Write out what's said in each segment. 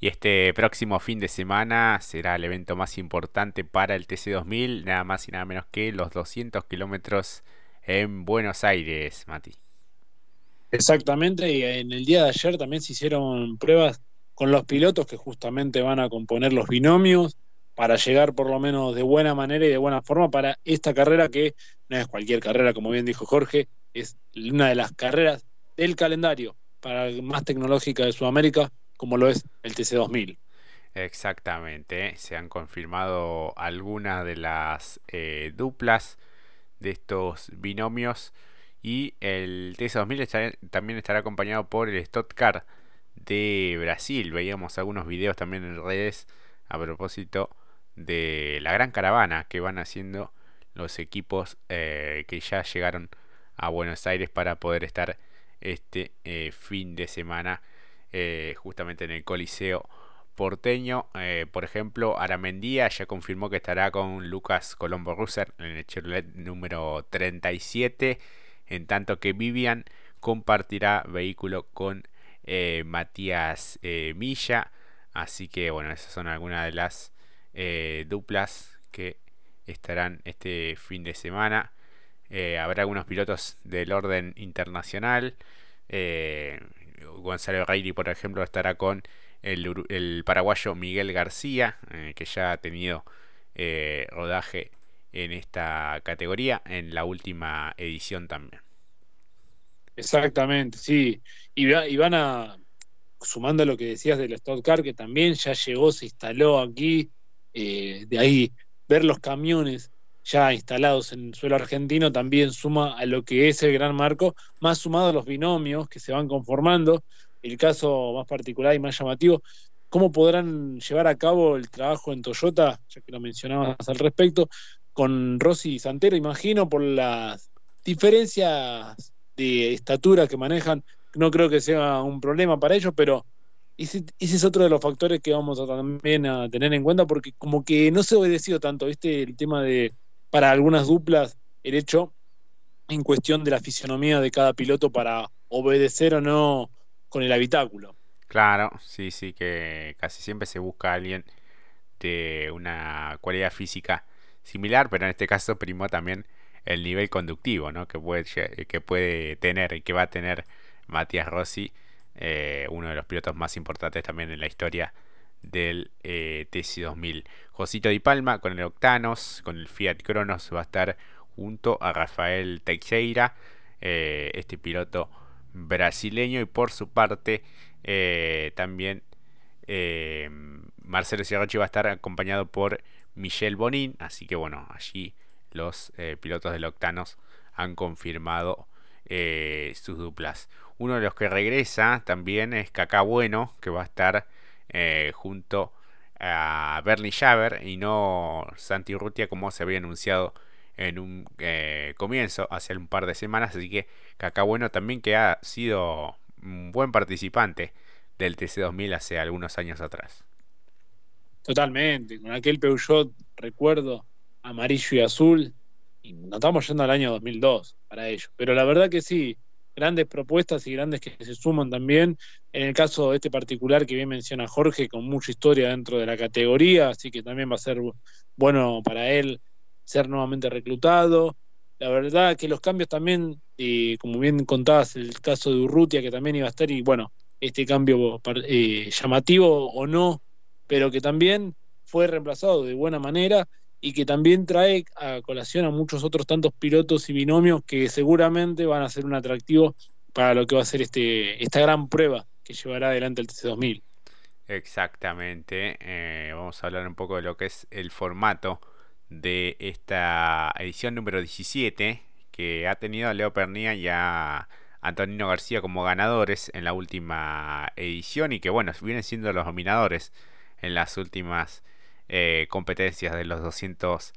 Y este próximo fin de semana será el evento más importante para el TC2000, nada más y nada menos que los 200 kilómetros en Buenos Aires, Mati. Exactamente, y en el día de ayer también se hicieron pruebas con los pilotos que justamente van a componer los binomios para llegar por lo menos de buena manera y de buena forma para esta carrera que no es cualquier carrera, como bien dijo Jorge, es una de las carreras del calendario para más tecnológica de Sudamérica como lo es el TC2000. Exactamente, se han confirmado algunas de las eh, duplas de estos binomios y el TC2000 también estará acompañado por el Stock de Brasil. Veíamos algunos videos también en redes a propósito de la gran caravana que van haciendo los equipos eh, que ya llegaron a Buenos Aires para poder estar este eh, fin de semana eh, justamente en el Coliseo porteño. Eh, por ejemplo, Aramendía ya confirmó que estará con Lucas Colombo Russer en el Chevrolet número 37, en tanto que Vivian compartirá vehículo con eh, Matías Milla. Así que bueno, esas son algunas de las duplas que estarán este fin de semana. habrá algunos pilotos del orden internacional. Gonzalo Reiri, por ejemplo, estará con el, paraguayo Miguel García, eh, que ya ha tenido eh, rodaje en esta categoría en la última edición también. Exactamente, sí. Y, van a, sumando a lo que decías del Stock Car, que también ya llegó, se instaló aquí, eh, de ahí ver los camiones ya instalados en suelo argentino también suma a lo que es el gran marco, más sumado a los binomios que se van conformando. El caso más particular y más llamativo, ¿cómo podrán llevar a cabo el trabajo en Toyota? Ya que lo mencionabas al respecto, con Rossi y Santero, imagino, por las diferencias de estatura que manejan, no creo que sea un problema para ellos, pero ese, es otro de los factores que vamos también a tener en cuenta, porque como que no se ha obedecido tanto, ¿viste? El tema de para algunas duplas el hecho en cuestión de la fisionomía de cada piloto para obedecer o no con el habitáculo. Claro, sí, sí, que casi siempre se busca a alguien de una cualidad física similar, pero en este caso primó también el nivel conductivo ¿no? que, puede, que puede tener y que va a tener Matías Rossi, eh, uno de los pilotos más importantes también en la historia del eh, TC2000. Josito Di Palma con el Octanos, con el Fiat Cronos va a estar junto a Rafael Teixeira, eh, este piloto brasileño y por su parte eh, también Marcelo Ciarrochi va a estar acompañado por Michel Bonin, así que bueno, allí los pilotos del Octanos han confirmado sus duplas. Uno de los que regresa también es Kaká Bueno, que va a estar eh, junto a Bernie Schaber y no Santi Rutia como se había anunciado en un eh, comienzo hace un par de semanas. Así que Caca Bueno también que ha sido un buen participante del TC2000 hace algunos años atrás. Totalmente, con aquel Peugeot, recuerdo, amarillo y azul, y nos estamos yendo al año 2002 para ello. Pero la verdad que sí, grandes propuestas y grandes que se suman también. En el caso de este particular que bien menciona Jorge, con mucha historia dentro de la categoría, así que también va a ser bueno para él ser nuevamente reclutado. La verdad que los cambios también, eh, como bien contabas, el caso de Urrutia, que también iba a estar, y bueno, este cambio eh, llamativo o no, pero que también fue reemplazado de buena manera y que también trae a colación a muchos otros tantos pilotos y binomios que seguramente van a ser un atractivo para lo que va a ser este, esta gran prueba que llevará adelante el TC2000. Exactamente, eh, vamos a hablar un poco de lo que es el formato de esta edición número 17 que ha tenido a Leo Pernía y a Antonino García como ganadores en la última edición y que bueno, vienen siendo los dominadores en las últimas eh, competencias de los 200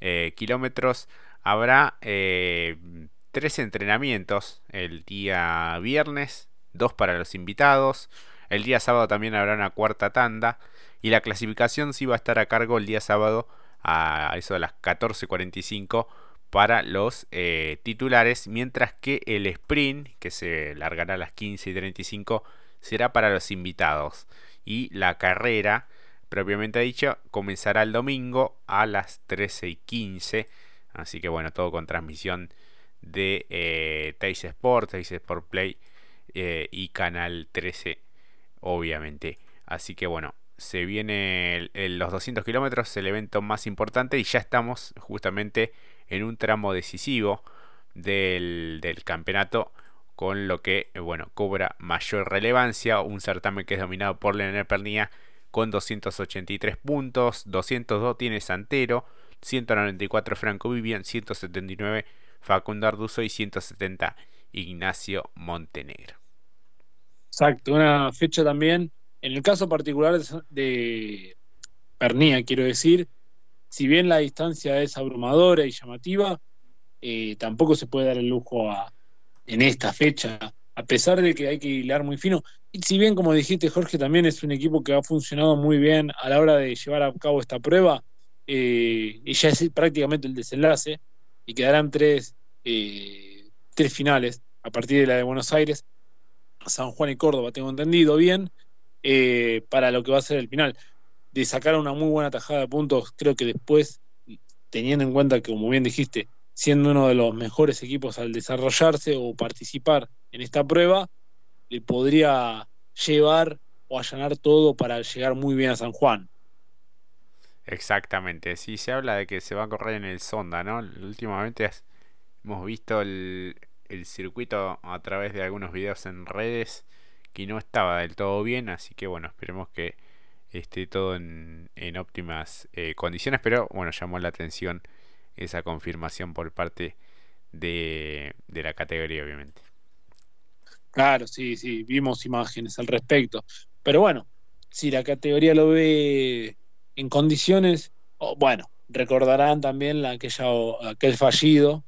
eh, kilómetros. Habrá eh, tres entrenamientos el día viernes, dos para los invitados. El día sábado también habrá una cuarta tanda. Y la clasificación sí va a estar a cargo el día sábado a eso de las 14.45 para los titulares, mientras que el sprint, que se largará a las 15 y 35, será para los invitados. y la carrera propiamente dicho comenzará el domingo a las 13 y 15 así que bueno todo con transmisión de eh, Teis Sport, Sport Play eh, y Canal 13 obviamente. Así que bueno se viene los 200 kilómetros el evento más importante y ya estamos justamente en un tramo decisivo del, del campeonato con lo que bueno cobra mayor relevancia. Un certamen que es dominado por Leonel Pernilla con 283 puntos 202 tiene Santero 194 Franco Vivian 179 Facundo Arduzo y 170 Ignacio Montenegro. Exacto una fecha también. En el caso particular de Pernilla quiero decir si bien la distancia es abrumadora y llamativa eh, tampoco se puede dar el lujo a en esta fecha, a pesar de que hay que hilar muy fino. Y si bien, como dijiste, Jorge, también es un equipo que ha funcionado muy bien a la hora de llevar a cabo esta prueba, eh, y ya es prácticamente el desenlace, y quedarán tres, eh, tres finales a partir de la de Buenos Aires, San Juan y Córdoba, tengo entendido bien, eh, para lo que va a ser el final. De sacar una muy buena tajada de puntos, creo que después, teniendo en cuenta que, como bien dijiste, siendo uno de los mejores equipos al desarrollarse o participar en esta prueba, le podría llevar o allanar todo para llegar muy bien a San Juan. Exactamente, sí se habla de que se va a correr en el Sonda, ¿no? Últimamente hemos visto el, circuito a través de algunos videos en redes que no estaba del todo bien, así que bueno, esperemos que esté todo en, óptimas eh, condiciones, pero bueno, llamó la atención esa confirmación por parte de, la categoría, obviamente. Claro, sí, sí, vimos imágenes al respecto. Pero bueno, si la categoría lo ve en condiciones, bueno, recordarán también la, aquella, aquel fallido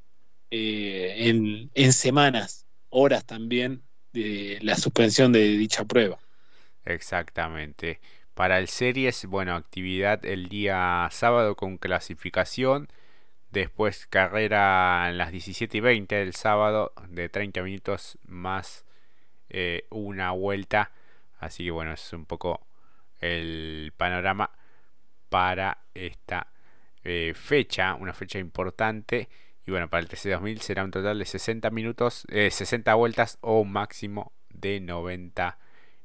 eh, en, en semanas, horas también, de la suspensión de dicha prueba. Exactamente. Para el series, bueno, actividad el día sábado con clasificación Después carrera en las 17 y 20 del sábado de 30 minutos más eh, una vuelta. Así que bueno, es un poco el panorama para esta eh, fecha, una fecha importante. Y bueno, para el TC2000 será un total de 60 minutos, 60 eh, vueltas o un máximo de 90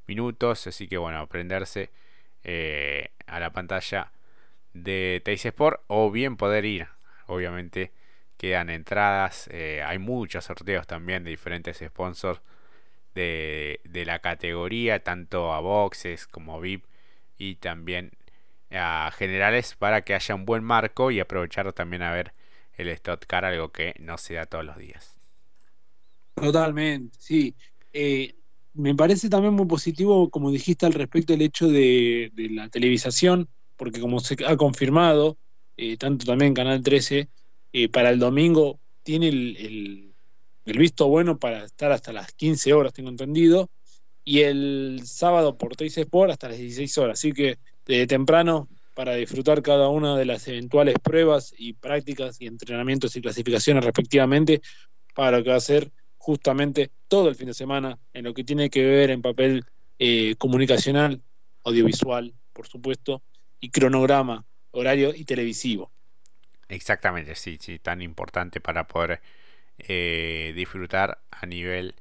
minutos. Así que bueno, aprenderse a la pantalla de Teis Sport o bien poder ir obviamente quedan entradas. Hay muchos sorteos también de diferentes sponsors de, la categoría, tanto a boxes como VIP y también a generales para que haya un buen marco y aprovechar también a ver el Stock Car, algo que no se da todos los días. Totalmente, sí. Eh, me parece también muy positivo, como dijiste al respecto, el hecho de, de la televisación, porque como se ha confirmado, eh, tanto también Canal 13, eh, para el domingo tiene el, visto bueno para estar hasta las 15 horas, tengo entendido, y el sábado por Teis Sport hasta las 16 horas. Así que de temprano para disfrutar cada una de las eventuales pruebas y prácticas y entrenamientos y clasificaciones respectivamente para lo que va a ser justamente todo el fin de semana en lo que tiene que ver en papel eh, comunicacional, audiovisual, por supuesto, y cronograma horario y televisivo. Exactamente, sí, sí, tan importante para poder eh, disfrutar a nivel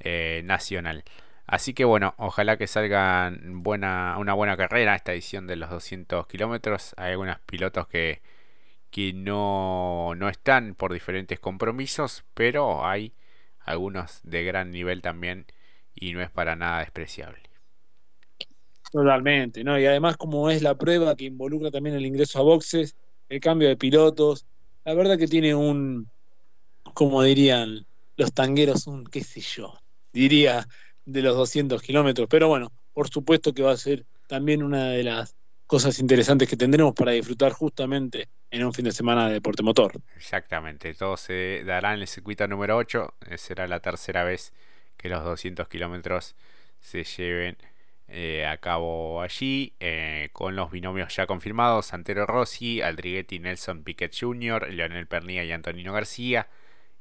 eh, nacional. Así que bueno, ojalá que salga buena, una buena carrera esta edición de los 200 kilómetros. Hay algunos pilotos que, que no, no están por diferentes compromisos, pero hay algunos de gran nivel también y no es para nada despreciable. Totalmente, ¿no? Y además como es la prueba que involucra también el ingreso a boxes, el cambio de pilotos, la verdad que tiene un, como dirían los tangueros, un qué sé yo, diría de los 200 kilómetros, pero bueno, por supuesto que va a ser también una de las cosas interesantes que tendremos para disfrutar justamente en un fin de semana de deporte motor. Exactamente, todo se dará en el circuito número 8, será la tercera vez que los 200 kilómetros se lleven eh, a cabo allí eh, con los binomios ya confirmados Santero Rossi, Aldriguetti, Nelson Piquet Jr., Leonel Pernilla y Antonino García,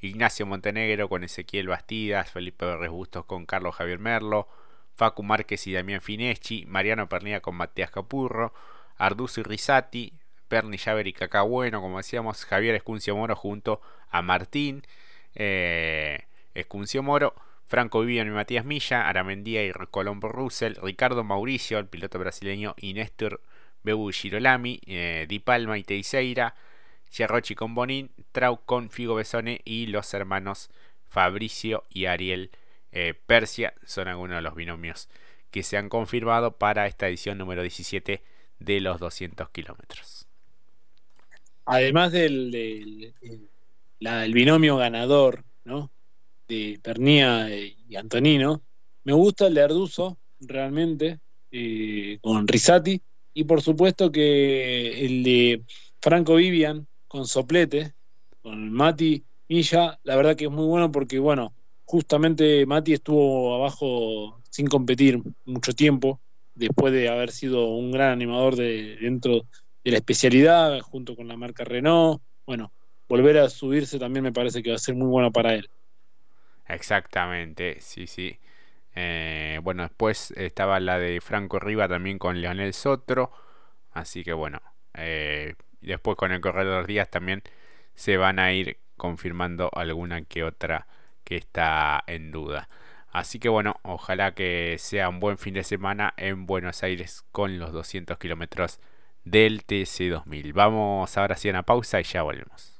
Ignacio Montenegro con Ezequiel Bastidas, Felipe Berres Bustos con Carlos Javier Merlo, Facu Márquez y Damián Fineschi, Mariano Pernilla con Matías Capurro, Arduzo y Risati, Perni Javer y Caca Bueno, como decíamos, Javier Escuncio Moro junto a Martín eh, Escuncio Moro, Franco Vivian y Matías Milla, Aramendía y Colombo Russell, Ricardo Mauricio, el piloto brasileño, y Néstor Bebu Girolami, eh, Di Palma y Teixeira, Giarrochi con Bonin, Trau con Figo Besone y los hermanos Fabricio y Ariel eh, Persia son algunos de los binomios que se han confirmado para esta edición número 17 de los 200 kilómetros. Además del, el binomio ganador, ¿no? De Pernía y Antonino, me gusta el de Arduzo, realmente, eh, con Risati, y por supuesto que el de Franco Vivian con Soplete, con Mati Milla, la verdad que es muy bueno porque, bueno, justamente Mati estuvo abajo sin competir mucho tiempo, después de haber sido un gran animador de, dentro de la especialidad, junto con la marca Renault. Bueno, volver a subirse también me parece que va a ser muy bueno para él. Exactamente, sí, sí. Eh, bueno, después estaba la de Franco Riva también con Leonel Sotro. Así que bueno, eh, después con el corredor Díaz también se van a ir confirmando alguna que otra que está en duda. Así que bueno, ojalá que sea un buen fin de semana en Buenos Aires con los 200 kilómetros del TC2000. Vamos ahora sí a una pausa y ya volvemos.